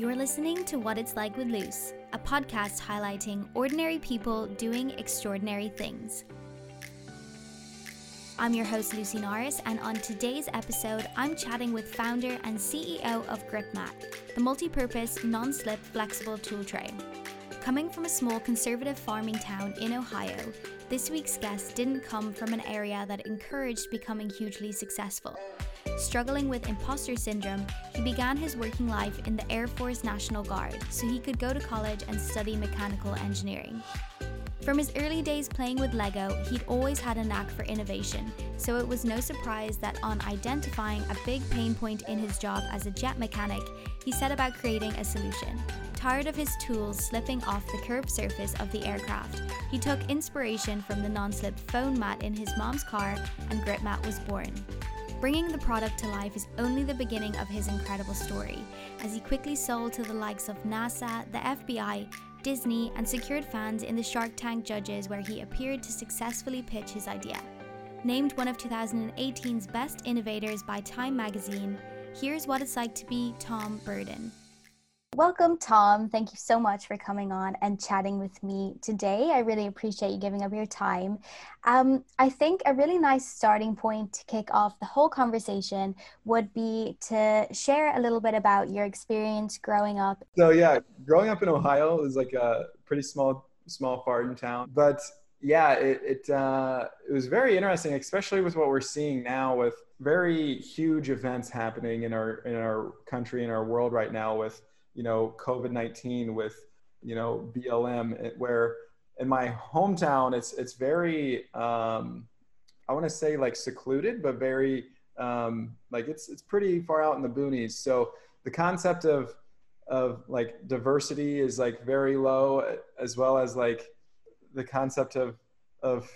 You're listening to What It's Like with Luce, a podcast highlighting ordinary people doing extraordinary things. I'm your host, Lucy Norris, and on today's episode, I'm chatting with founder and CEO of GripMat, the multi purpose, non slip, flexible tool tray. Coming from a small conservative farming town in Ohio, this week's guest didn't come from an area that encouraged becoming hugely successful. Struggling with imposter syndrome, he began his working life in the Air Force National Guard so he could go to college and study mechanical engineering. From his early days playing with Lego, he'd always had a knack for innovation, so it was no surprise that on identifying a big pain point in his job as a jet mechanic, he set about creating a solution. Tired of his tools slipping off the curved surface of the aircraft, he took inspiration from the non slip phone mat in his mom's car, and GripMat was born. Bringing the product to life is only the beginning of his incredible story, as he quickly sold to the likes of NASA, the FBI, Disney, and secured fans in the Shark Tank Judges, where he appeared to successfully pitch his idea. Named one of 2018's best innovators by Time magazine, here's what it's like to be Tom Burden. Welcome, Tom. Thank you so much for coming on and chatting with me today. I really appreciate you giving up your time. Um, I think a really nice starting point to kick off the whole conversation would be to share a little bit about your experience growing up. So yeah, growing up in Ohio is like a pretty small small farm town, but yeah, it it, uh, it was very interesting, especially with what we're seeing now with very huge events happening in our in our country in our world right now with you know COVID nineteen with you know BLM, where in my hometown it's it's very um, I want to say like secluded, but very um, like it's it's pretty far out in the boonies. So the concept of of like diversity is like very low, as well as like the concept of of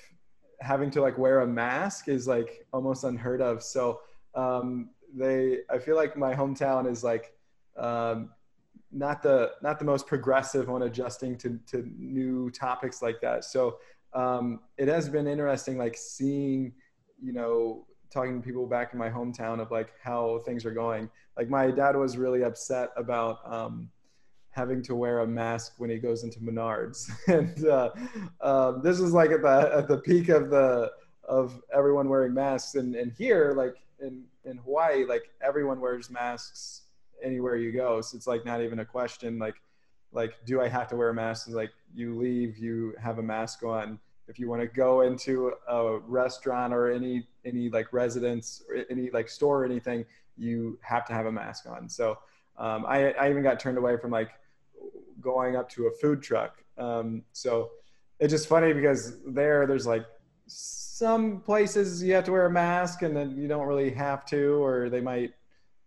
having to like wear a mask is like almost unheard of. So um, they, I feel like my hometown is like um, not the not the most progressive on adjusting to to new topics like that. So um, it has been interesting, like seeing, you know, talking to people back in my hometown of like how things are going. Like my dad was really upset about um, having to wear a mask when he goes into Menards, and uh, uh, this is like at the at the peak of the of everyone wearing masks. And and here, like in in Hawaii, like everyone wears masks anywhere you go. So it's like not even a question. Like, like, do I have to wear a mask? It's like you leave, you have a mask on. If you want to go into a restaurant or any any like residence or any like store or anything, you have to have a mask on. So um, I I even got turned away from like going up to a food truck. Um, so it's just funny because there there's like some places you have to wear a mask and then you don't really have to, or they might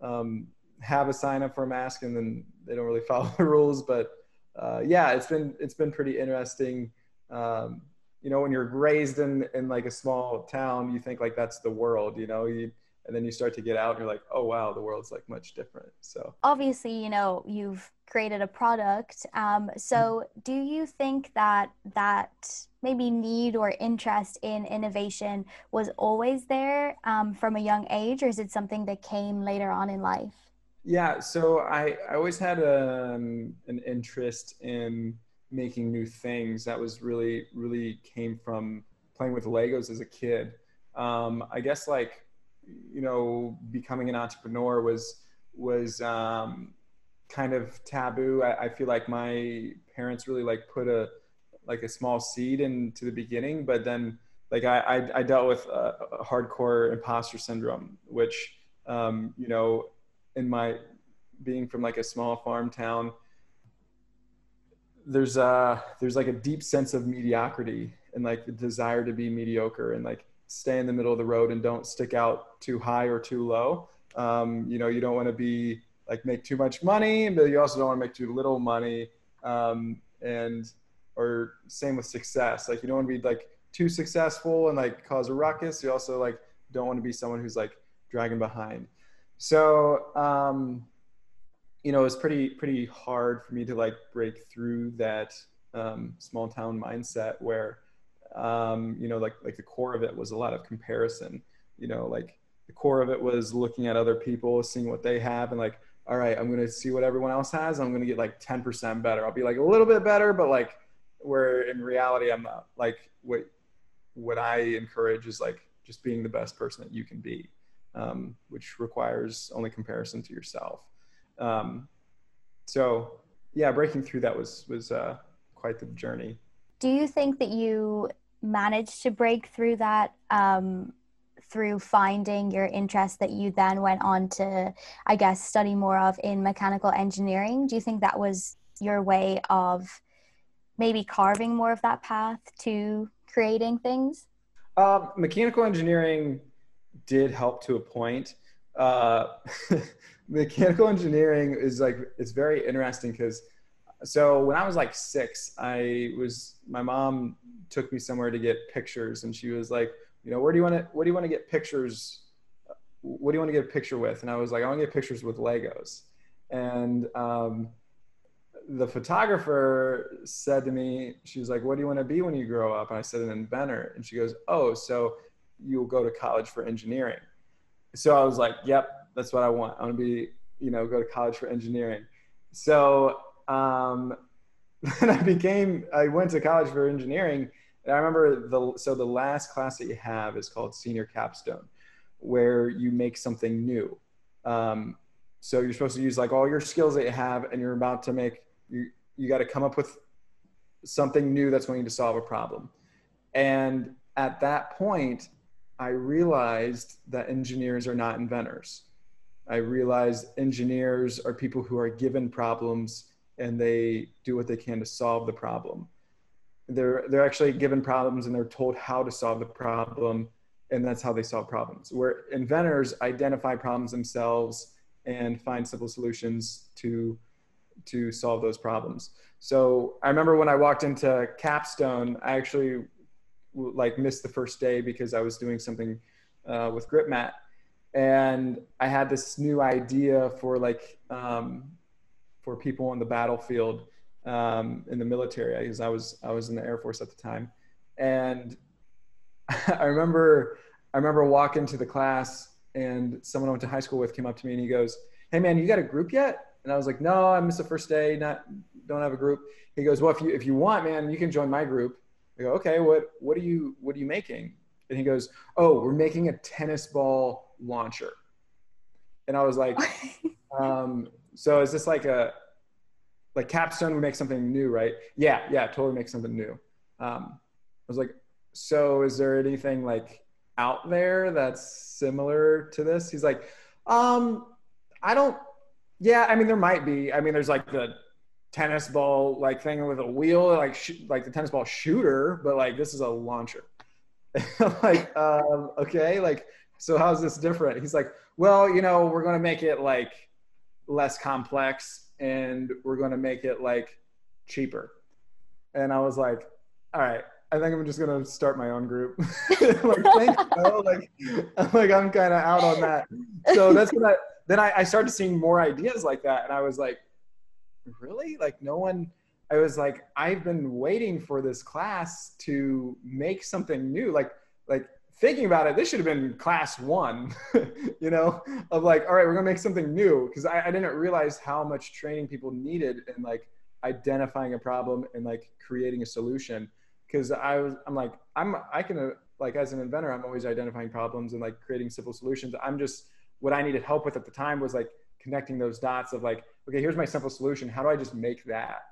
um, have a sign up for a mask and then they don't really follow the rules. But uh, yeah, it's been it's been pretty interesting. Um, you know, when you're raised in in like a small town, you think like that's the world. You know, you and then you start to get out and you're like, oh wow, the world's like much different. So obviously, you know, you've created a product. Um, so do you think that that maybe need or interest in innovation was always there um, from a young age, or is it something that came later on in life? Yeah, so I, I always had um, an interest in making new things. That was really, really came from playing with Legos as a kid. Um, I guess like, you know, becoming an entrepreneur was, was um, kind of taboo. I, I feel like my parents really like put a, like a small seed into the beginning, but then like I, I, I dealt with a, a, hardcore imposter syndrome, which, um, you know, in my being from like a small farm town there's a there's like a deep sense of mediocrity and like the desire to be mediocre and like stay in the middle of the road and don't stick out too high or too low. Um, you know you don't want to be like make too much money but you also don't want to make too little money. Um, and or same with success. Like you don't want to be like too successful and like cause a ruckus. You also like don't want to be someone who's like dragging behind so, um, you know, it's pretty pretty hard for me to like break through that um, small town mindset where, um, you know, like like the core of it was a lot of comparison. You know, like the core of it was looking at other people, seeing what they have, and like, all right, I'm to see what everyone else has. I'm to get like 10% better. I'll be like a little bit better, but like where in reality, I'm not like what, what I encourage is like just being the best person that you can be, um, which requires only comparison to yourself. Um, so yeah, breaking through that was, was uh, quite the journey. Do you think that you managed to break through that um, through finding your interest that you then went on to, I guess, study more of in mechanical engineering? Do you think that was your way of maybe carving more of that path to creating things? Um, mechanical engineering did help to a point. Uh, mechanical engineering is like it's very interesting because so when I was like six, I was my mom took me somewhere to get pictures, and she was like, you know, where do you want to, what do you want to get pictures? What do you want to get a picture with? And I was like, I want to get pictures with Legos. And um, the photographer said to me, she was like, what do you want to be when you grow up? And I said, an inventor. And she goes, oh, so you'll go to college for engineering. So I was like, yep, that's what I want. I want to be, you know, go to college for engineering. So um, then I became, I went to college for engineering and I remember the so the last class that you have is called senior capstone, where you make something new. Um, so you're supposed to use like all your skills that you have, and you're about to make you you got to come up with something new that's going to solve a problem. And at that point, I realized that engineers are not inventors. I realized engineers are people who are given problems and they do what they can to solve the problem. They're they're actually given problems and they're told how to solve the problem and that's how they solve problems. Where inventors identify problems themselves and find simple solutions to to solve those problems. So i remember when i walked into capstone i actually like missed the first day because i was doing something uh, with gripmat and i had this new idea for like um, for people on the battlefield um, in the military because I was I was in the Air Force at the time, and I remember I remember walking to the class and someone I went to high school with came up to me and he goes, "Hey man, you got a group yet?" And I was like, "No, I missed the first day. Not don't have a group." He goes, "Well, if you if you want, man, you can join my group." I go, "Okay, what what are you what are you making?" And he goes, "Oh, we're making a tennis ball launcher." And I was like, um, "So is this like a like capstone would make something new right yeah yeah totally make something new um, i was like so is there anything like out there that's similar to this he's like um i don't yeah i mean there might be i mean there's like the tennis ball like thing with a wheel like sh- like the tennis ball shooter but like this is a launcher like um okay like so how's this different he's like well you know we're to make it like less complex and we're to make it like cheaper. And I was like, all right, I think I'm just gonna start my own group. like. Like, I'm like, I'm kind of out on that. So that's when I then I, I started seeing more ideas like that, and I was like, really? Like, no one. I was like, I've been waiting for this class to make something new. Like, like thinking about it, this should have been class one, you know, of like, all right, we're gonna make something new. Cause I, I, didn't realize how much training people needed in like identifying a problem and like creating a solution. Cause I was, I'm like, I'm, I can, uh, like, as an inventor, I'm always identifying problems and like creating simple solutions. I'm just, what I needed help with at the time was like connecting those dots of like, okay, here's my simple solution. How do I just make that?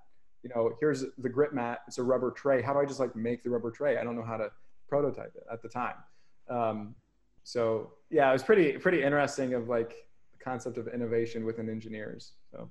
You know, here's the grip mat. It's a rubber tray. How do I just like make the rubber tray? I don't know how to prototype it at the time. Um, so yeah, it was pretty pretty interesting of like the concept of innovation within engineers. So.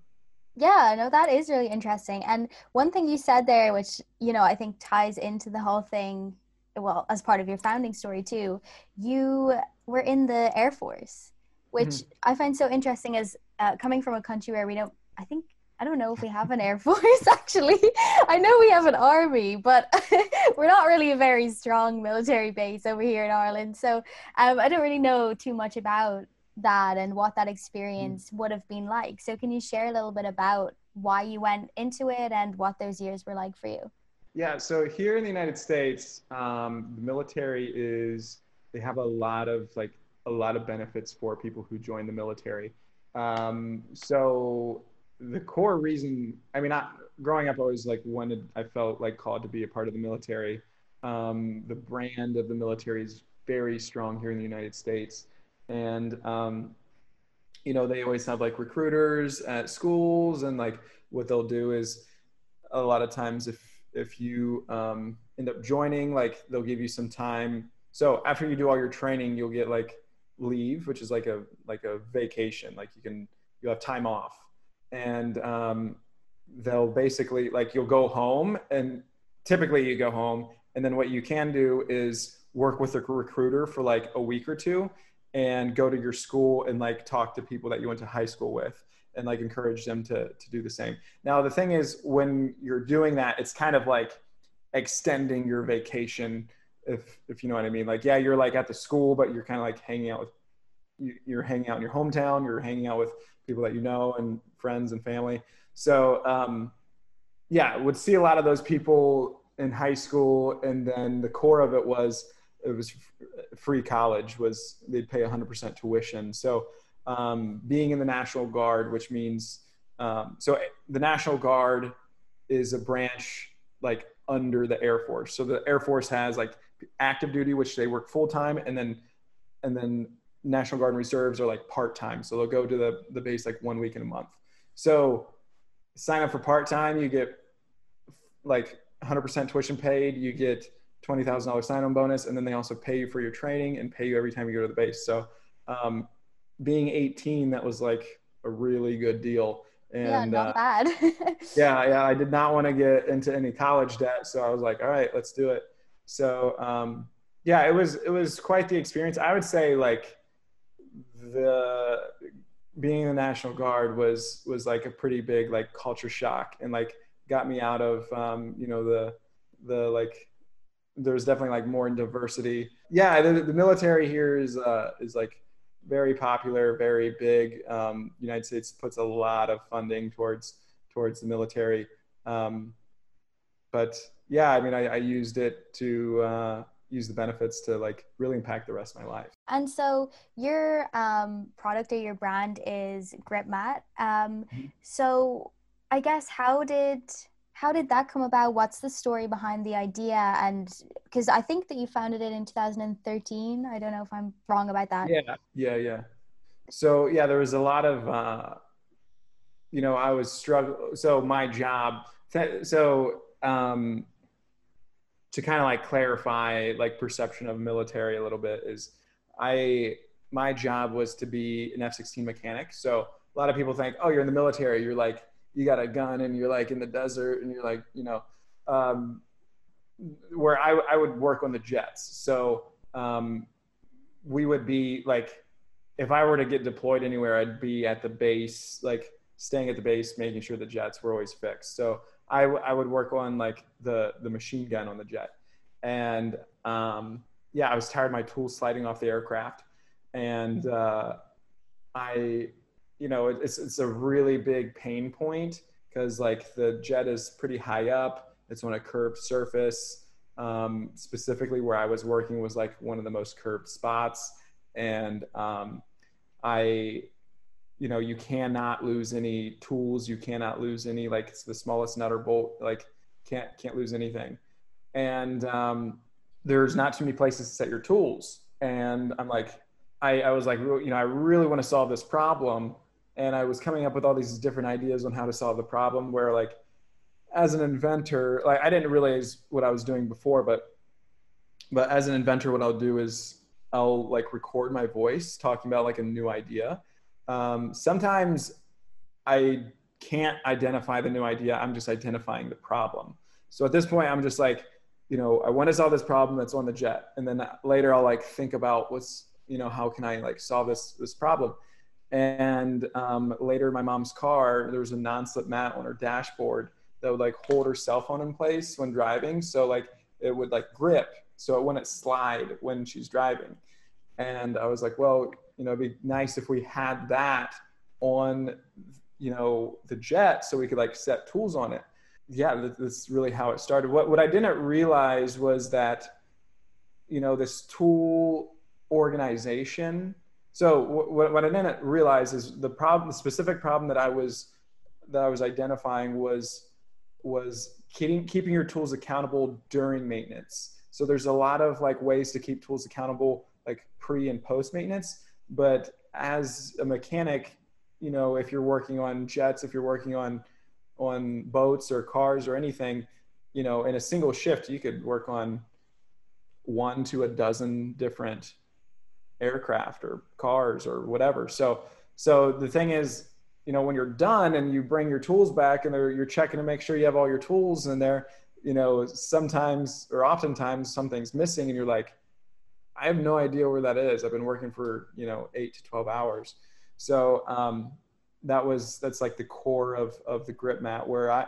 Yeah, no, that is really interesting. And one thing you said there, which you know I think ties into the whole thing, well, as part of your founding story too, you were in the Air Force, which mm-hmm. I find so interesting as uh, coming from a country where we don't. I think I don't know if we have an air force actually. I know we have an army, but we're not really a very strong military base over here in Ireland. So um, I don't really know too much about that and what that experience would have been like. So can you share a little bit about why you went into it and what those years were like for you? Yeah, so here in the United States, um, the military is they have a lot of like a lot of benefits for people who join the military um, so the core reason, I mean, I, growing up, I always like wanted, I felt like called to be a part of the military. Um, the brand of the military is very strong here in the United States. And, um, you know, they always have like recruiters at schools and like what they'll do is a lot of times if, if you um, end up joining, like they'll give you some time. So after you do all your training, you'll get like leave, which is like a, like a vacation. Like you can, you have time off and um, they'll basically like you'll go home and typically you go home and then what you can do is work with a recruiter for like a week or two and go to your school and like talk to people that you went to high school with and like encourage them to to do the same. Now the thing is when you're doing that it's kind of like extending your vacation if if you know what I mean. Like yeah, you're like at the school but you're kind of like hanging out with you're hanging out in your hometown, you're hanging out with people that you know and friends and family. So um, yeah, would see a lot of those people in high school, and then the core of it was it was free college was they'd pay 100% tuition. So um, being in the National Guard, which means um, so the National Guard is a branch like under the Air Force. So the Air Force has like active duty, which they work full time, and then and then National Guard and reserves are like part time. So they'll go to the the base like one week in a month. So sign up for part time, you get like 100% tuition paid. You get $20,000 sign on bonus, and then they also pay you for your training and pay you every time you go to the base. So, um, being 18, that was like a really good deal. And, yeah, not uh, bad. yeah, yeah. I did not want to get into any college debt, so I was like, all right, let's do it. So, um, yeah, it was it was quite the experience. I would say like the being in the National Guard was was like a pretty big like culture shock and like got me out of um, you know the the like there's definitely like more diversity. Yeah, the, the military here is uh, is like very popular, very big. Um, United States puts a lot of funding towards towards the military. Um, but yeah, I mean, I, I used it to uh, use the benefits to like really impact the rest of my life. And so your um, product or your brand is Grip Mat. Um, mm-hmm. So I guess how did how did that come about? What's the story behind the idea? And because I think that you founded it in 2013. I don't know if I'm wrong about that. Yeah, yeah, yeah. So yeah, there was a lot of, uh, you know, I was struggling. So my job, so um, to kind of like clarify like perception of military a little bit is I my job was to be an F-16 mechanic. So a lot of people think, oh, you're in the military, you're like you got a gun and you're like in the desert and you're like you know, um, where I I would work on the jets. So um, we would be like, if I were to get deployed anywhere, I'd be at the base, like staying at the base, making sure the jets were always fixed. So I, w- I would work on like the the machine gun on the jet, and um, yeah, I was tired of my tools sliding off the aircraft, and uh, I, you know, it's it's a really big pain point because like the jet is pretty high up. It's on a curved surface. Um, specifically, where I was working was like one of the most curved spots, and um, I you know you cannot lose any tools you cannot lose any like it's the smallest nut or bolt like can't can't lose anything. And um, there's not too many places to set your tools. And i'm like I, I was like you know i really want to solve this problem. And i was coming up with all these different ideas on how to solve the problem where like as an inventor like i didn't realize what i was doing before but but as an inventor what i'll do is i'll like record my voice talking about like a new idea um, sometimes I can't identify the new idea. I'm just identifying the problem. So at this point, I'm just like, you know, I want to solve this problem that's on the jet, and then later I'll like think about what's, you know, how can I like solve this this problem. And um, later, my mom's car, there was a non-slip mat on her dashboard that would like hold her cell phone in place when driving, so like it would like grip, so it wouldn't slide when she's driving. And I was like, well, you know, it'd be nice if we had that on, you know, the jet so we could like set tools on it. Yeah, that's really how it started. What, what I didn't realize was that, you know, this tool organization so what, what I didn't realize is the problem, the specific problem that I was that I was identifying was was keeping keeping your tools accountable during maintenance. So there's a lot of like ways to keep tools accountable like pre and post maintenance, but as a mechanic, you know, if you're working on jets, if you're working on on boats or cars or anything, you know, in a single shift, you could work on one to a dozen different aircraft or cars or whatever. So so the thing is, you know, when you're done and you bring your tools back and you're checking to make sure you have all your tools in there, you know, sometimes or oftentimes something's missing and you're like, I have no idea where that is. I've been working for, you know, eight to 12 hours. So um, that was, that's like the core of, of the grip mat where I,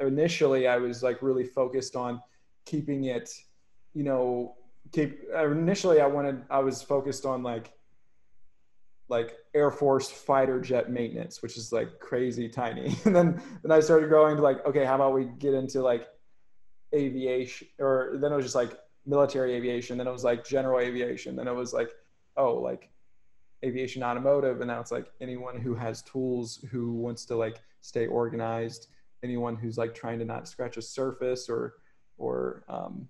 initially I was like really focused on keeping it, you know, keep initially I wanted I was focused on like like Air Force fighter jet maintenance, which is like crazy tiny. And then then I started going to like, okay, how about we get into like aviation or then it was just like military aviation, then it was like general aviation, then it was like, oh, like aviation automotive, and now it's like anyone who has tools who wants to like stay organized, anyone who's like trying to not scratch a surface or or um,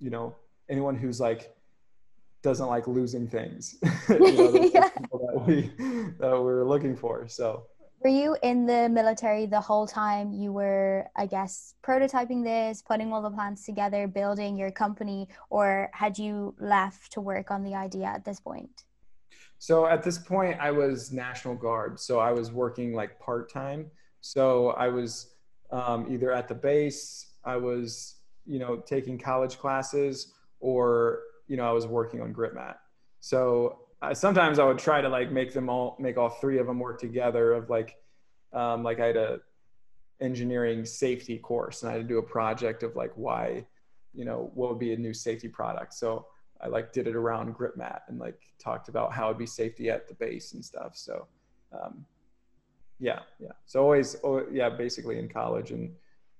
you know anyone who's like doesn't like losing things you know, yeah. that we that we're looking for so were you in the military the whole time you were i guess prototyping this putting all the plans together building your company or had you left to work on the idea at this point so at this point i was national guard so i was working like part-time so i was um, either at the base i was you know taking college classes or you know I was working on GripMat. So uh, sometimes I would try to like make them all make all three of them work together. Of like um, like I had a engineering safety course and I had to do a project of like why you know what would be a new safety product. So I like did it around grip mat and like talked about how it'd be safety at the base and stuff. So um, yeah, yeah. So always, oh, yeah, basically in college and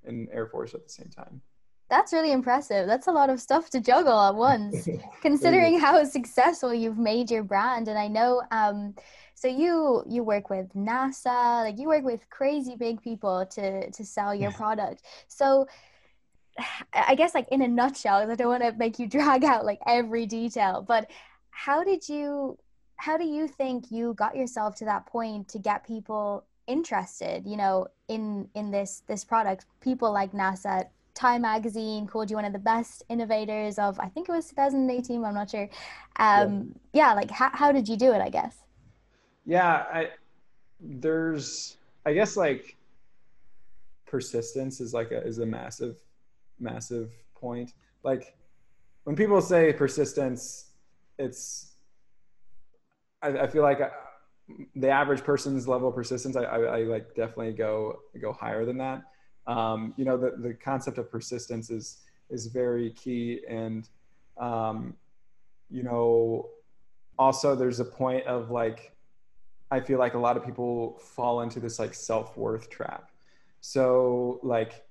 in Air Force at the same time. That's really impressive. That's a lot of stuff to juggle at once, considering how successful you've made your brand. And I know, um, so you you work with NASA, like you work with crazy big people to to sell your product. So I guess like in a nutshell, I don't want to make you drag out like every detail, but how did you how do you think you got yourself to that point to get people interested you know in in this this product people like nasa Time Magazine called you one of the best innovators of, I think it was 2018, I'm not sure. Um, yeah. yeah, like how, how did you do it, I guess? Yeah, I, there's, I guess like persistence is like a, is a massive, massive point. Like when people say persistence, it's, I, I feel like uh, the average person's level of persistence, I, I, I like definitely go, go higher than that um, you know, the, the concept of persistence is, is very key. And, um, you know, also there's a point of like, I feel like a lot of people fall into this like self-worth trap. So like,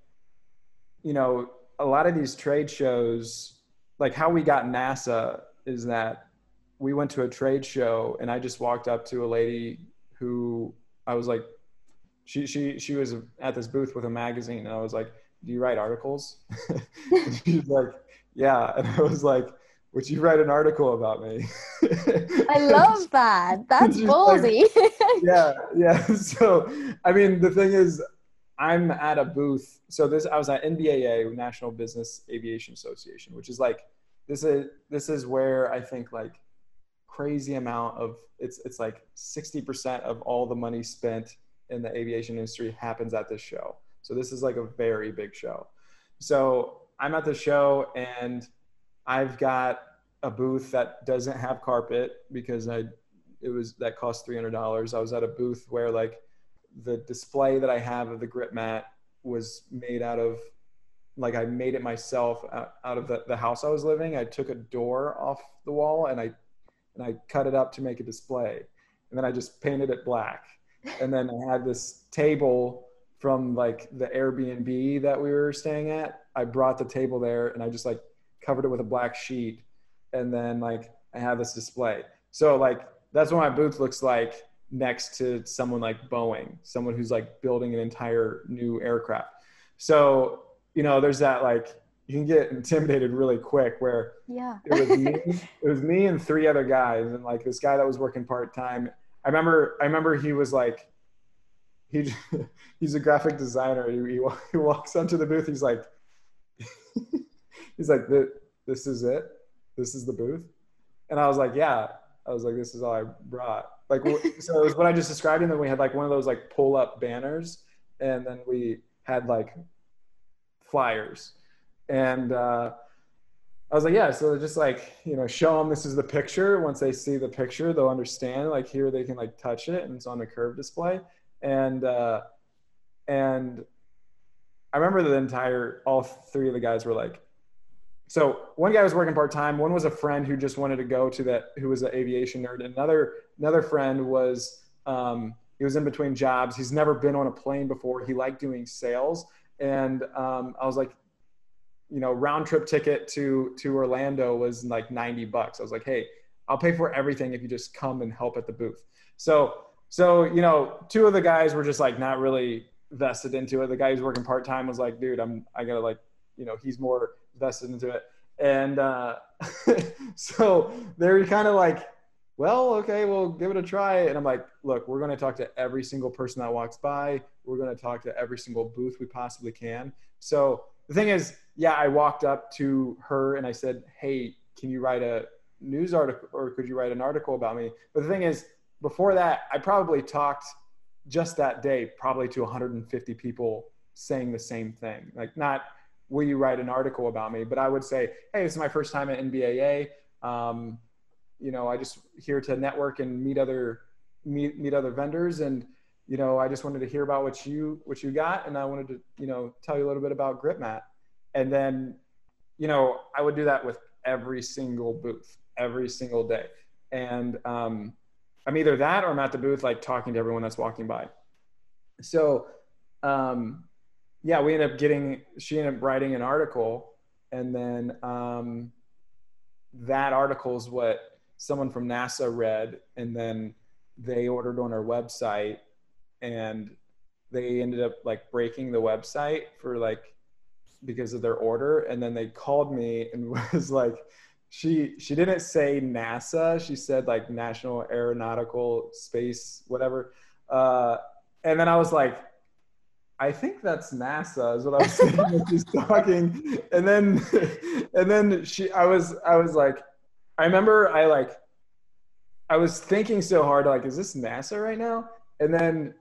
you know, a lot of these trade shows, like how we got NASA is that we went to a trade show and I just walked up to a lady who I was like, she she she was at this booth with a magazine and I was like, "Do you write articles?" she's like, "Yeah," and I was like, "Would you write an article about me?" I love that. That's ballsy. Like, yeah, yeah. So I mean, the thing is, I'm at a booth. So this I was at NBAA, National Business Aviation Association, which is like this is this is where I think like crazy amount of it's it's like 60% of all the money spent in the aviation industry happens at this show. So this is like a very big show. So I'm at the show and I've got a booth that doesn't have carpet because I it was that cost three hundred dollars. I was at a booth where like the display that I have of the grip mat was made out of like I made it myself uh, out of the, the house I was living. I took a door off the wall and I and I cut it up to make a display. And then I just painted it black and then I had this table from like the Airbnb that we were staying at. I brought the table there and I just like covered it with a black sheet, and then like I have this display. So like that's what my booth looks like next to someone like Boeing, someone who's like building an entire new aircraft. So, you know, there's that like you can get intimidated really quick where yeah it was me it was me and three other guys and like this guy that was working part-time i remember i remember he was like he he's a graphic designer. He, he, he walks onto the booth. He's like he's like this is it? This is the booth? And i was like yeah. I was like this is all i brought. Like so it was what i just described and then we had like one of those like pull up banners and then we had like flyers. And uh, I was like, yeah. So just like you know, show them this is the picture. Once they see the picture, they'll understand. Like here, they can like touch it, and it's on the curve display. And uh, and I remember the entire all three of the guys were like. So one guy was working part time. One was a friend who just wanted to go to that, who was an aviation nerd. Another another friend was um, he was in between jobs. He's never been on a plane before. He liked doing sales, and um, I was like, you know, round trip ticket to to Orlando was like 90 bucks. I was like, hey, I'll pay for everything if you just come and help at the booth. So so you know, two of the guys were just like not really vested into it. The guy who's working part time was like, dude, I'm I gotta like, you know, he's more vested into it. And uh, so they're kind of like, well, okay, we'll give it a try. And I'm like, look, we're going to talk to every single person that walks by. We're going to talk to every single booth we possibly can. So the thing is, yeah, I walked up to her and I said, Hey, can you write a news article or could you write an article about me? But the thing is, before that, I probably talked just that day, probably to 150 people saying the same thing. Like, not, will you write an article about me? But I would say, Hey, this is my first time at NBAA. Um, you know, I just here to network and meet other, meet, meet other vendors. And, you know, I just wanted to hear about what you, what you got. And I wanted to, you know, tell you a little bit about GripMat and then you know i would do that with every single booth every single day and um, i'm either that or i'm at the booth like talking to everyone that's walking by so um, yeah we ended up getting she ended up writing an article and then um, that article is what someone from nasa read and then they ordered on our website and they ended up like breaking the website for like because of their order and then they called me and was like she she didn't say nasa she said like national aeronautical space whatever uh, and then i was like i think that's nasa is what i was saying when she's talking and then and then she i was i was like i remember i like i was thinking so hard like is this nasa right now? And then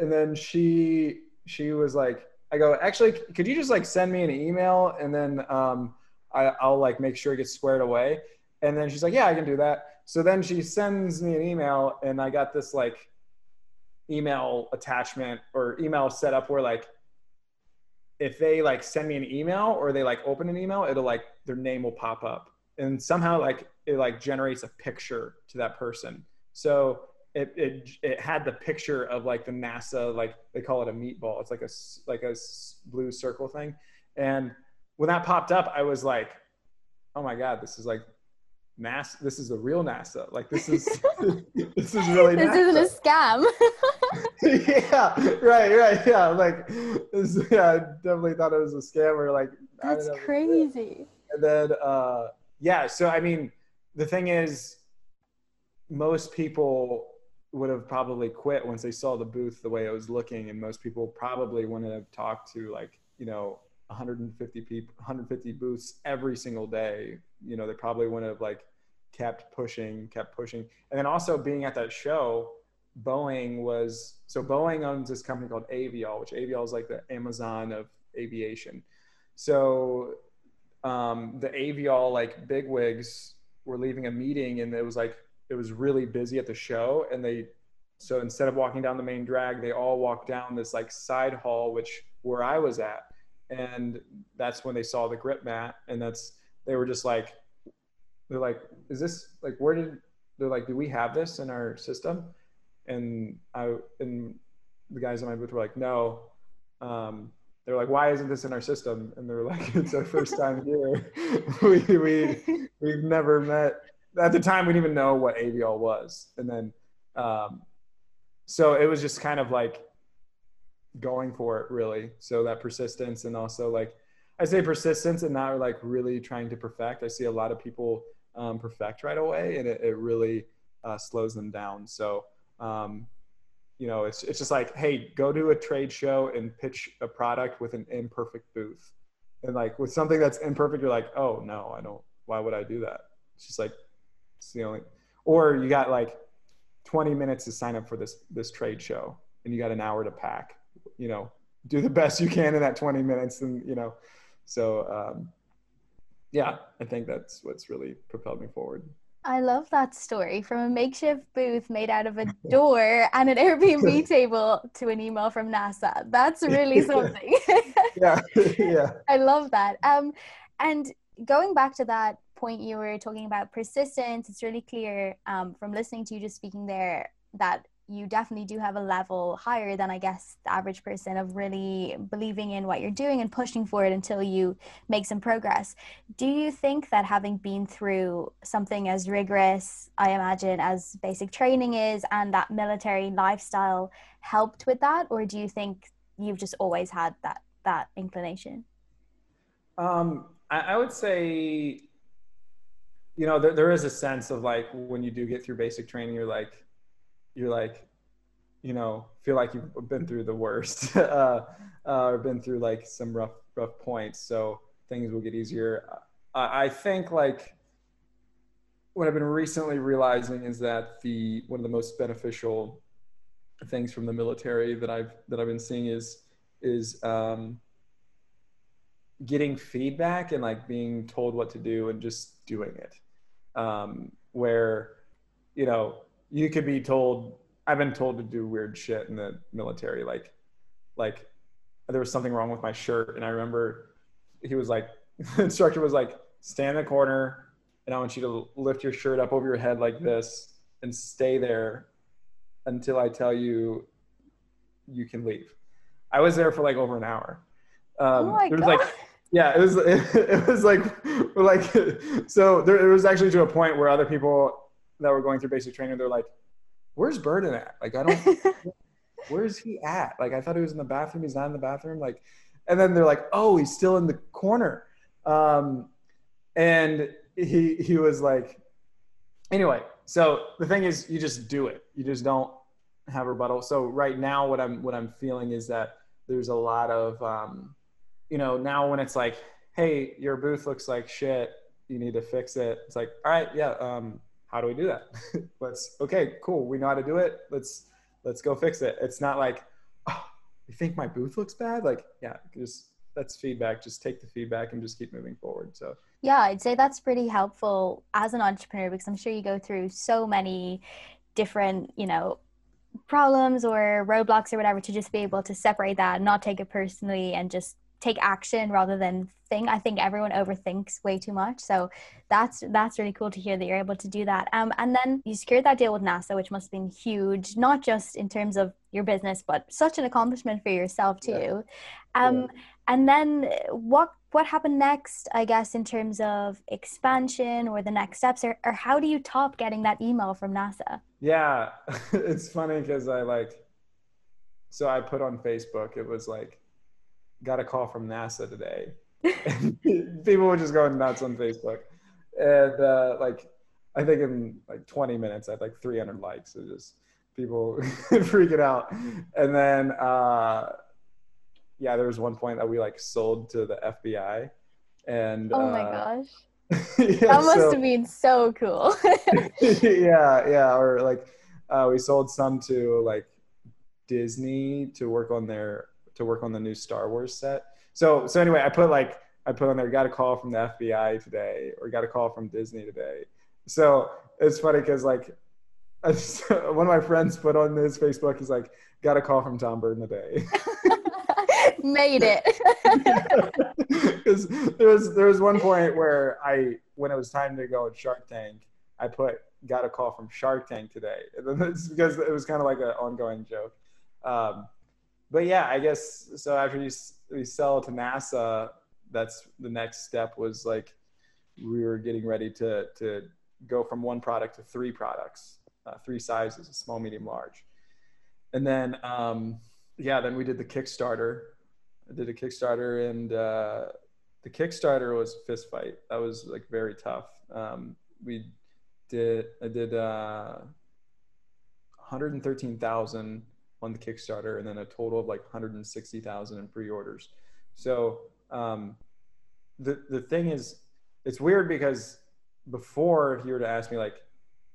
and then she she was like I go, actually, could you just like send me an email and then um, I, I'll like make sure it gets squared away. And then she's like, yeah, I can do that. So then she sends me an email and I got this like email attachment or email set up where like if they like send me an email or they like open an email, it'll like their name will pop up and somehow like it like generates a picture to that person. So it, it it had the picture of like the NASA like they call it a meatball. It's like a like a blue circle thing, and when that popped up, I was like, oh my god, this is like NASA. This is the real NASA. Like this is this is really this NASA. isn't a scam. yeah, right, right, yeah. Like, this, yeah, I definitely thought it was a scam or like. That's crazy. And then, uh, yeah. So I mean, the thing is, most people would have probably quit once they saw the booth the way it was looking and most people probably wouldn't have talked to like you know 150 people 150 booths every single day. You know they probably wouldn't have like kept pushing kept pushing. And then also being at that show boeing was so boeing owns this company called aviall which aviall is like the amazon of aviation. So um, the aviall like bigwigs were leaving a meeting and it was like it was really busy at the show and they so instead of walking down the main drag they all walked down this like side hall which where i was at and that's when they saw the grip mat and that's they were just like they're like is this like where did they're like do we have this in our system? And i and the guys in my booth were like no. Um, they're like why isn't this in our system? And they're like it's our first time here. We, we we've never met at the time we didn't even know what Aviall was, and then um, so it was just kind of like going for it really. So that persistence and also like I say persistence and not like really trying to perfect. I see a lot of people um, perfect right away, and it, it really uh, slows them down. So um, you know, it's it's just like, hey, go to a trade show and pitch a product with an imperfect booth, and like with something that's imperfect, you're like, oh no, I don't. Why would I do that? It's just like it's the only. Or you got like 20 minutes to sign up for this this trade show, and you got an hour to pack. You know, do the best you can in that 20 minutes, and you know, so um, yeah, I think that's what's really propelled me forward. I love that story from a makeshift booth made out of a door and an Airbnb table to an email from NASA. That's really something. yeah, yeah. I love that. Um, and going back to that point you were talking about persistence, it's really clear um, from listening to you just speaking there that you definitely do have a level higher than I guess the average person of really believing in what you're doing and pushing for it until you make some progress. Do you think that having been through something as rigorous, I imagine, as basic training is and that military lifestyle helped with that? Or do you think you've just always had that that inclination? Um, I, I would say, you know, there, there is a sense of like when you do get through basic training, you're like, you're like, you know, feel like you've been through the worst, uh, uh, or been through like some rough, rough points. So things will get easier. I, I think like what I've been recently realizing is that the one of the most beneficial things from the military that I've that I've been seeing is is um, getting feedback and like being told what to do and just doing it. Um, where you know you could be told I've been told to do weird shit in the military like like there was something wrong with my shirt and I remember he was like the instructor was like stand in the corner and I want you to lift your shirt up over your head like this and stay there until I tell you you can leave. I was there for like over an hour. Um, oh there was God. like yeah, it was it, it was like like so there it was actually to a point where other people that were going through basic training, they're like, "Where's Burden at? Like, I don't. where's he at? Like, I thought he was in the bathroom. He's not in the bathroom. Like, and then they're like, "Oh, he's still in the corner." Um, and he he was like, anyway. So the thing is, you just do it. You just don't have rebuttal. So right now, what I'm what I'm feeling is that there's a lot of, um, you know, now when it's like, "Hey, your booth looks like shit. You need to fix it." It's like, "All right, yeah." Um, how do we do that? let's okay, cool. We know how to do it. Let's let's go fix it. It's not like, oh, you think my booth looks bad? Like, yeah, just that's feedback. Just take the feedback and just keep moving forward. So Yeah, I'd say that's pretty helpful as an entrepreneur because I'm sure you go through so many different, you know, problems or roadblocks or whatever to just be able to separate that, not take it personally and just take action rather than think. I think everyone overthinks way too much. So that's that's really cool to hear that you're able to do that. Um, and then you secured that deal with NASA, which must have been huge, not just in terms of your business, but such an accomplishment for yourself too. Yeah. Um, Yeah. and then what what happened next? I guess in terms of expansion or the next steps, or, or how do you top getting that email from NASA? yeah, it's funny because I like, so I put on Facebook. It was like, got a call from NASA today. People were just going nuts on Facebook, and uh, like, I think in like 20 minutes, I had like 300 likes. It just people freaking out, and then. uh yeah, there was one point that we like sold to the FBI, and Oh my uh, gosh, yeah, that must so- have been so cool. yeah, yeah, or like uh, we sold some to like Disney to work on their to work on the new Star Wars set. So so anyway, I put like I put on there got a call from the FBI today or got a call from Disney today. So it's funny because like one of my friends put on his Facebook, he's like got a call from Tom Burden today. Made it. Because there was there was one point where I when it was time to go on Shark Tank, I put got a call from Shark Tank today, and then it's because it was kind of like an ongoing joke. Um, but yeah, I guess so. After you we sell to NASA, that's the next step was like we were getting ready to to go from one product to three products, uh, three sizes, small, medium, large. And then, um, yeah, then we did the Kickstarter. I did a Kickstarter and uh, the Kickstarter was a fist fight. That was like very tough. Um, we did, I did uh, 113,000 on the Kickstarter and then a total of like 160,000 in pre-orders. So um, the, the thing is, it's weird because before if you were to ask me like,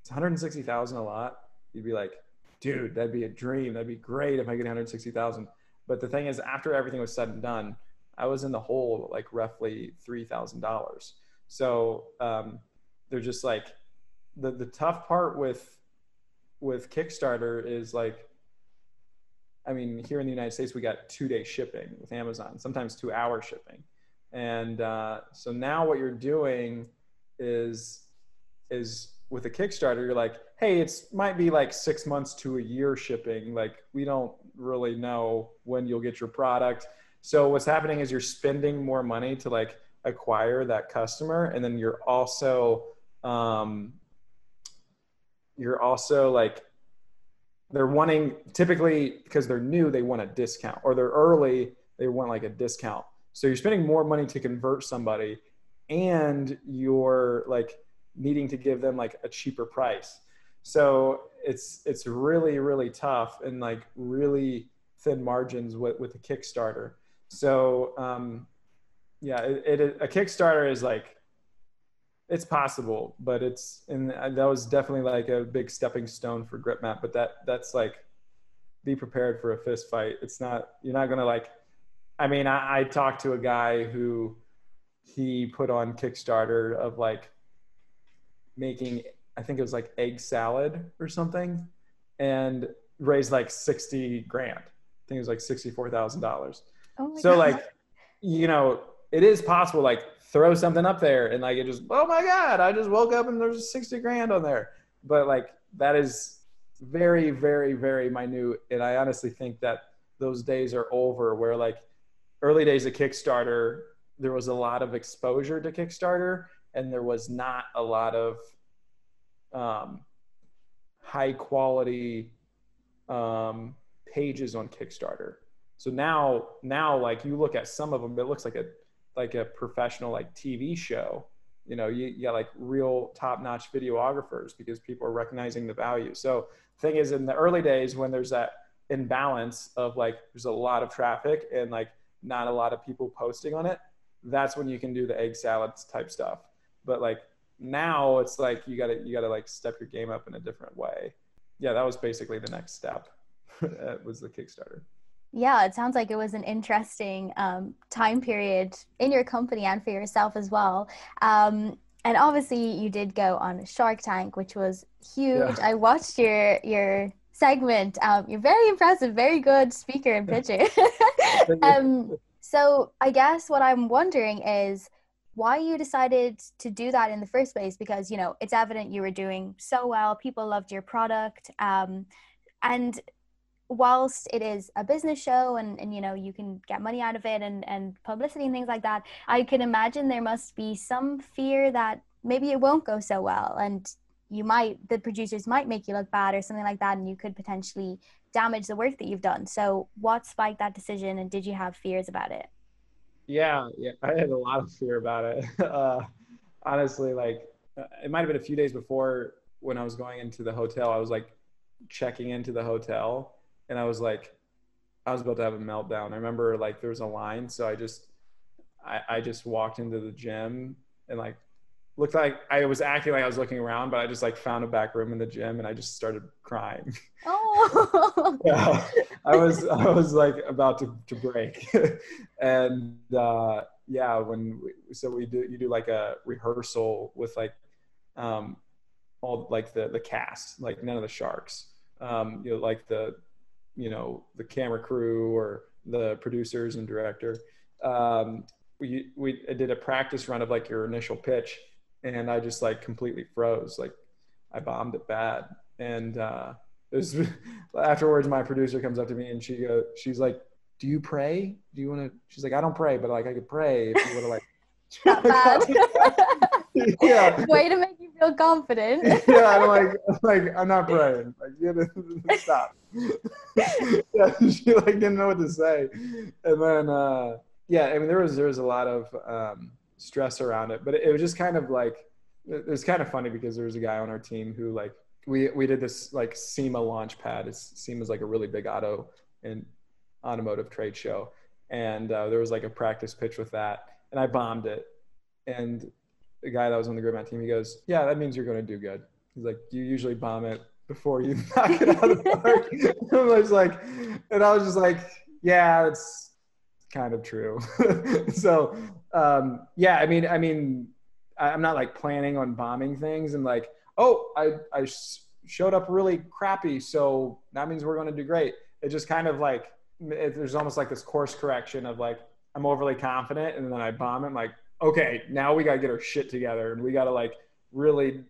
it's 160,000 a lot, you'd be like, dude, that'd be a dream. That'd be great if I get 160,000. But the thing is, after everything was said and done, I was in the hole like roughly $3,000. So um, they're just like, the, the tough part with with Kickstarter is like, I mean, here in the United States, we got two day shipping with Amazon, sometimes two hour shipping. And uh, so now what you're doing is, is with a Kickstarter, you're like, hey, it's might be like six months to a year shipping. Like we don't really know when you'll get your product. So what's happening is you're spending more money to like acquire that customer, and then you're also um, you're also like they're wanting typically because they're new they want a discount or they're early they want like a discount. So you're spending more money to convert somebody and you're like needing to give them like a cheaper price. So it's it's really really tough and like really thin margins with with a kickstarter. So um yeah it, it a kickstarter is like it's possible, but it's and that was definitely like a big stepping stone for GripMat. But that that's like be prepared for a fist fight. It's not you're not gonna like. I mean, I, I talked to a guy who he put on Kickstarter of like making I think it was like egg salad or something, and raised like sixty grand. I think it was like sixty four thousand dollars. Oh so God. like, you know, it is possible. Like throw something up there and like it just oh my god i just woke up and there's 60 grand on there. But like that is very very very minute. And i honestly think that those days are over where like early days of kickstarter there was a lot of exposure to kickstarter and there was not a lot of um, high quality um, pages on kickstarter. So now now like you look at some of them it looks like a like a professional like TV show. You know, you, you got like real top-notch videographers because people are recognizing the value. So thing is, in the early days when there's that imbalance of like there's a lot of traffic and like not a lot of people posting on it, that's when you can do the egg salads type stuff. But like now it's like you gotta you gotta like step your game up in a different way. Yeah, that was basically the next step. was the Kickstarter. Yeah, it sounds like it was an interesting um, time period in your company and for yourself as well. Um, and obviously, you did go on Shark Tank, which was huge. Yeah. I watched your your segment. Um, you're very impressive, very good speaker and pitcher. um, so I guess what I'm wondering is why you decided to do that in the first place because you know it's evident you were doing so well people loved your product um, and whilst it is a business show and, and you know you can get money out of it and, and publicity and things like that i can imagine there must be some fear that maybe it won't go so well and you might the producers might make you look bad or something like that and you could potentially damage the work that you've done. So what spiked that decision and did you have fears about it? Yeah yeah i had a lot of fear about it. Uh, honestly like uh, it might have been a few days before when i was going into the hotel i was like checking into the hotel and I was like, I was about to have a meltdown. I remember like there was a line, so I just, I, I just walked into the gym and like looked like I was acting like I was looking around, but I just like found a back room in the gym and I just started crying. Oh. yeah, I was I was like about to, to break, and uh, yeah, when we, so we do you do like a rehearsal with like um, all like the the cast, like none of the sharks, um, you know, like the you know the camera crew or the producers and director um, we we did a practice run of like your initial pitch and i just like completely froze like i bombed it bad and uh it was afterwards my producer comes up to me and she go she's like do you pray do you want to she's like i don't pray but like i could pray if you to like yeah. Way to make you feel confident. yeah, I'm like, I'm like, I'm not praying. Like, you gotta stop. yeah, she like didn't know what to say, and then uh, yeah, I mean, there was there was a lot of um, stress around it, but it, it was just kind of like it was kind of funny because there was a guy on our team who like we we did this like SEMA launch pad. It's, SEMA's like a really big auto and automotive trade show, and uh, there was like a practice pitch with that, and I bombed it, and the guy that was on the GripMat team, he goes, "Yeah, that means you're going to do good." He's like, "You usually bomb it before you knock it out of the park." I was like, and I was just like, "Yeah, it's kind of true." so, um, yeah, I mean, I mean, I'm not like planning on bombing things and like, oh, I I showed up really crappy, so that means we're going to do great. It just kind of like it, there's almost like this course correction of like I'm overly confident and then I bomb it. I'm like, okay, now we got to get our shit together and we got to like really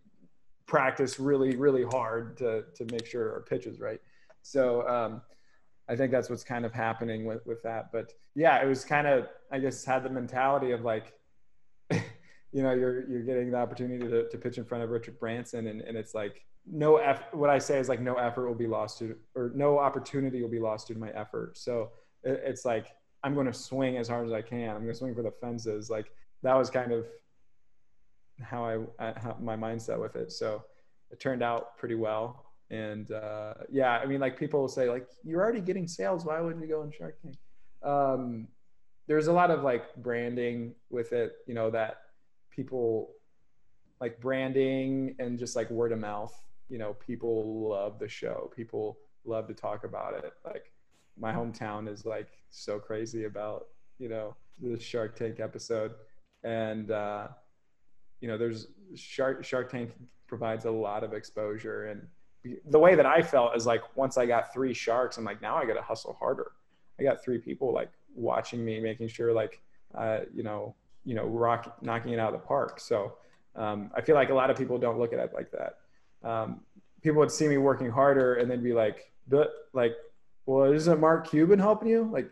practice really, really hard to, to make sure our pitch is right. So, um, I think that's what's kind of happening with, with that. But yeah, it was kind of, I guess, had the mentality of like, you know, you're, you're getting the opportunity to, to pitch in front of Richard Branson. And, and it's like, no, eff- what I say is like, no effort will be lost to, or no opportunity will be lost due to my effort. So it, it's like, I'm going to swing as hard as I can. I'm going to swing for the fences. Like that was kind of how I, how my mindset with it. So it turned out pretty well. And uh, yeah, I mean, like people will say, like, you're already getting sales. Why wouldn't you go on Shark Tank? Um, there's a lot of like branding with it, you know, that people like branding and just like word of mouth. You know, people love the show. People love to talk about it. Like my hometown is like so crazy about, you know, the Shark Tank episode and uh, you know there's shark shark tank provides a lot of exposure. And the way that i felt is like once i got three sharks i'm like now i gotta hustle harder. I got three people like watching me making sure like uh, you know you know rock knocking it out of the park. So um, i feel like a lot of people don't look at it like that. Um, people would see me working harder and then be like but like well isn't mark cuban helping you? Like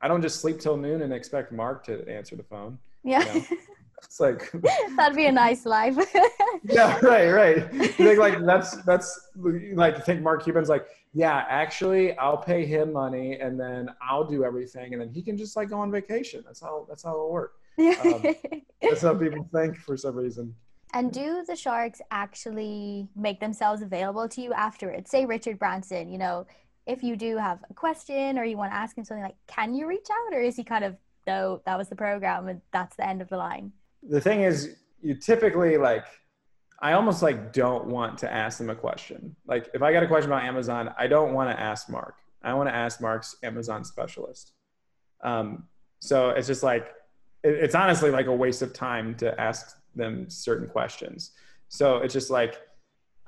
i don't just sleep till noon and expect mark to answer the phone. Yeah. You know? It's like that'd be a nice life. yeah, right, right. You think like that's that's like you think Mark Cuban's like, yeah, actually, I'll pay him money and then I'll do everything, and then he can just like go on vacation. That's how that's how it'll work. Um, that's how people think for some reason. And do the sharks actually make themselves available to you afterwards? Say Richard Branson, you know, if you do have a question or you want to ask him something like, can you reach out, or is he kind of no, that was the program and that's the end of the line? The thing is, you typically like, I almost like don't want to ask them a question. Like if I got a question about Amazon, I don't want to ask Mark. I want to ask Mark's Amazon specialist. Um, so it's just like, it, it's honestly like a waste of time to ask them certain questions. So it's just like,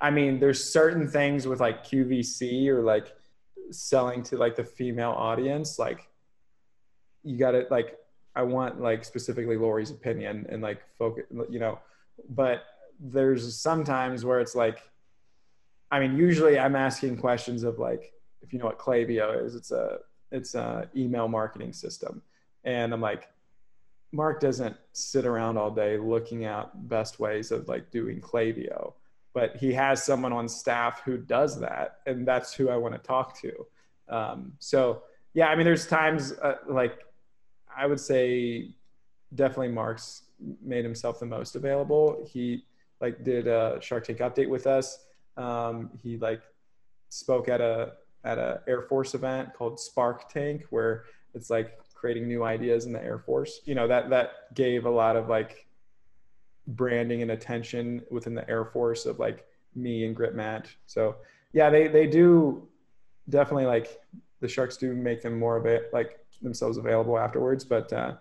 I mean, there's certain things with like QVC or like selling to like the female audience, like you got to like I want like specifically Lori's opinion and like focus, you know, but there's sometimes where it's like, I mean, usually I'm asking questions of like, if you know what Klaviyo is, it's a, it's a email marketing system. And I'm like, Mark doesn't sit around all day looking at best ways of like doing Klaviyo, but he has someone on staff who does that. And that's who I want to talk to. Um, so yeah, I mean, there's times uh, like I would say definitely Mark's made himself the most available. He like did a Shark Tank update with us. Um, he like spoke at a at a Air Force event called Spark Tank, where it's like creating new ideas in the Air Force. You know that that gave a lot of like branding and attention within the Air Force of like me and GripMat. So yeah, they they do definitely like the Sharks do make them more of it like themselves available afterwards. But uh,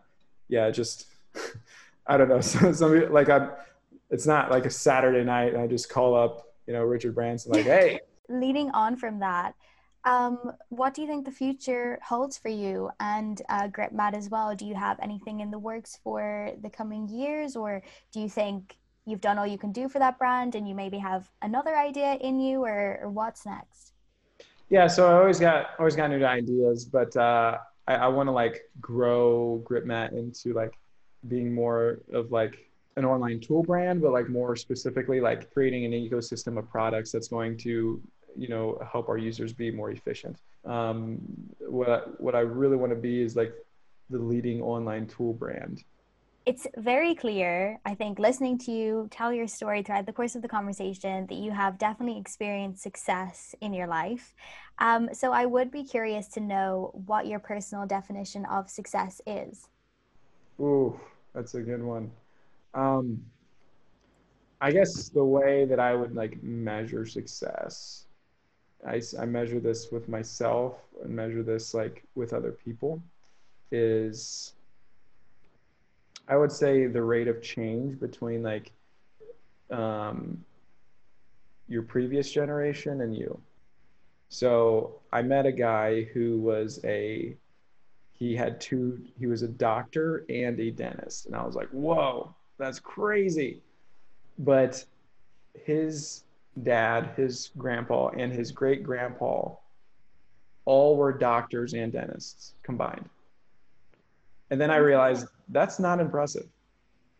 yeah, just I don't know. Some, some like I'm. It's not like a Saturday night. I just call up, you know, Richard Branson, like, hey. Leading on from that, um, what do you think the future holds for you and uh, GripMat as well? Do you have anything in the works for the coming years, or do you think you've done all you can do for that brand and you maybe have another idea in you, or, or what's next? Yeah, so I always got always got new ideas, but uh, I, I want to like grow GripMat into like being more of like an online tool brand, but like more specifically, like creating an ecosystem of products that's going to, you know, help our users be more efficient. Um, what I, what I really want to be is like the leading online tool brand. It's very clear, I think, listening to you tell your story throughout the course of the conversation, that you have definitely experienced success in your life. Um, so I would be curious to know what your personal definition of success is. Ooh, that's a good one. Um, I guess the way that I would like measure success, I, I measure this with myself and measure this like with other people, is I would say the rate of change between like um, your previous generation and you. So I met a guy who was a he had two he was a doctor and a dentist and I was like, "Whoa, that's crazy. But his dad, his grandpa, and his great grandpa all were doctors and dentists combined. And then I realized that's not impressive.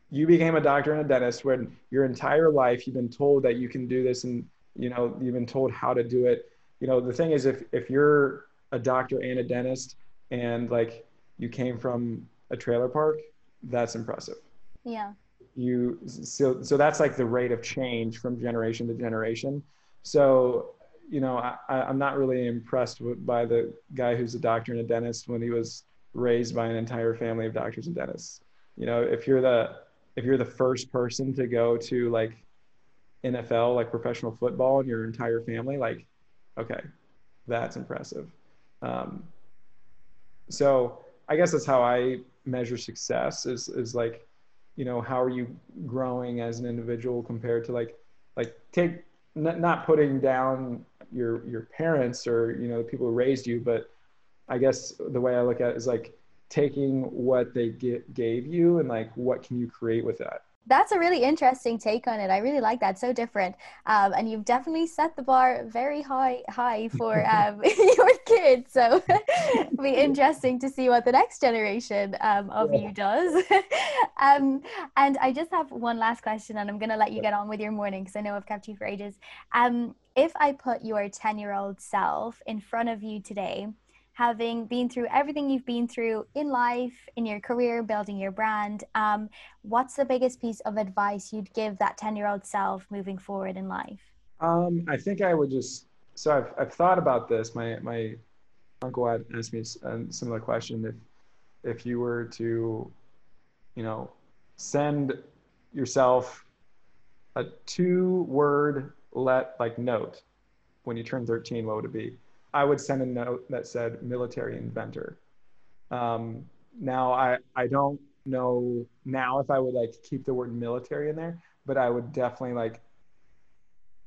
You became a doctor and a dentist when your entire life you've been told that you can do this and you know you've been told how to do it. You know, the thing is if if you're a doctor and a dentist and like you came from a trailer park, that's impressive. Yeah you so so that's like the rate of change from generation to generation so you know I, i'm not really impressed with, by the guy who's a doctor and a dentist when he was raised by an entire family of doctors and dentists. You know if you're the if you're the first person to go to like nfl like professional football in your entire family like okay that's impressive. Um, so i guess that's how i measure success is is like you know how are you growing as an individual compared to like like take n- not putting down your your parents or you know the people who raised you but i guess the way i look at it is like taking what they get, gave you and like what can you create with that that's a really interesting take on it. I really like that. So different, um, and you've definitely set the bar very high, high for um, your kids. So it'll be interesting to see what the next generation um, of yeah. you does. Um, and I just have one last question, and I'm going to let you get on with your morning because I know I've kept you for ages. Um, if I put your ten-year-old self in front of you today having been through everything you've been through in life, in your career, building your brand, um, what's the biggest piece of advice you'd give that 10 year old self moving forward in life? Um, I think I would just, so I've, I've thought about this. My, my uncle had asked me a similar question. If, if you were to, you know, send yourself a two word let like note when you turn 13, what would it be? I would send a note that said military inventor. Um, now I, I don't know now if I would like keep the word military in there, but I would definitely like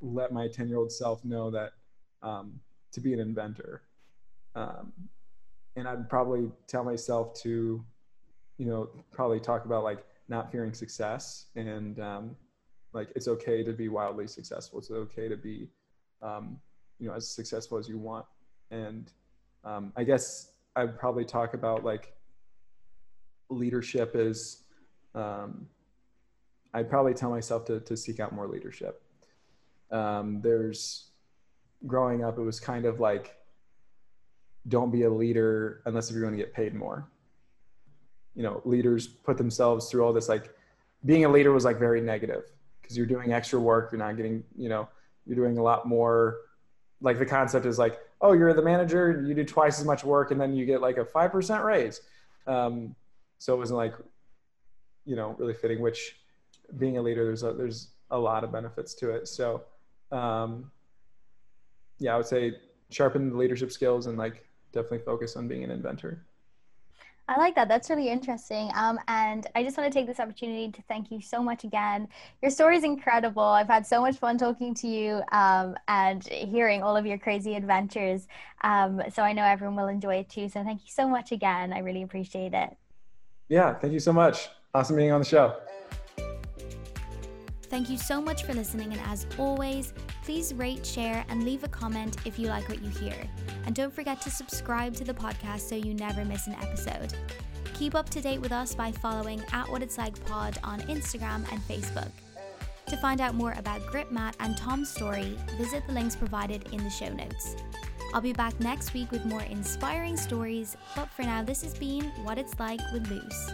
let my 10 year old self know that um, to be an inventor. Um, and I'd probably tell myself to, you know, probably talk about like not fearing success and um, like it's okay to be wildly successful. It's okay to be, um, you know, as successful as you want and um, I guess I'd probably talk about like leadership is um, I'd probably tell myself to, to seek out more leadership. Um, there's growing up, it was kind of like, don't be a leader unless if you're going to get paid more. You know, leaders put themselves through all this, like being a leader was like very negative because you're doing extra work. You're not getting, you know, you're doing a lot more. Like the concept is like, oh, you're the manager, you do twice as much work, and then you get like a five percent raise. Um, so it wasn't like, you know, really fitting. Which, being a leader, there's a, there's a lot of benefits to it. So, um, yeah, I would say sharpen the leadership skills and like definitely focus on being an inventor. I like that. That's really interesting. Um, and I just want to take this opportunity to thank you so much again. Your story is incredible. I've had so much fun talking to you um, and hearing all of your crazy adventures. Um, so I know everyone will enjoy it too. So thank you so much again. I really appreciate it. Yeah, thank you so much. Awesome being on the show. Thank you so much for listening, and as always, please rate, share, and leave a comment if you like what you hear. And don't forget to subscribe to the podcast so you never miss an episode. Keep up to date with us by following at What It's Like Pod on Instagram and Facebook. To find out more about Grip Mat and Tom's story, visit the links provided in the show notes. I'll be back next week with more inspiring stories, but for now, this has been What It's Like with Luce.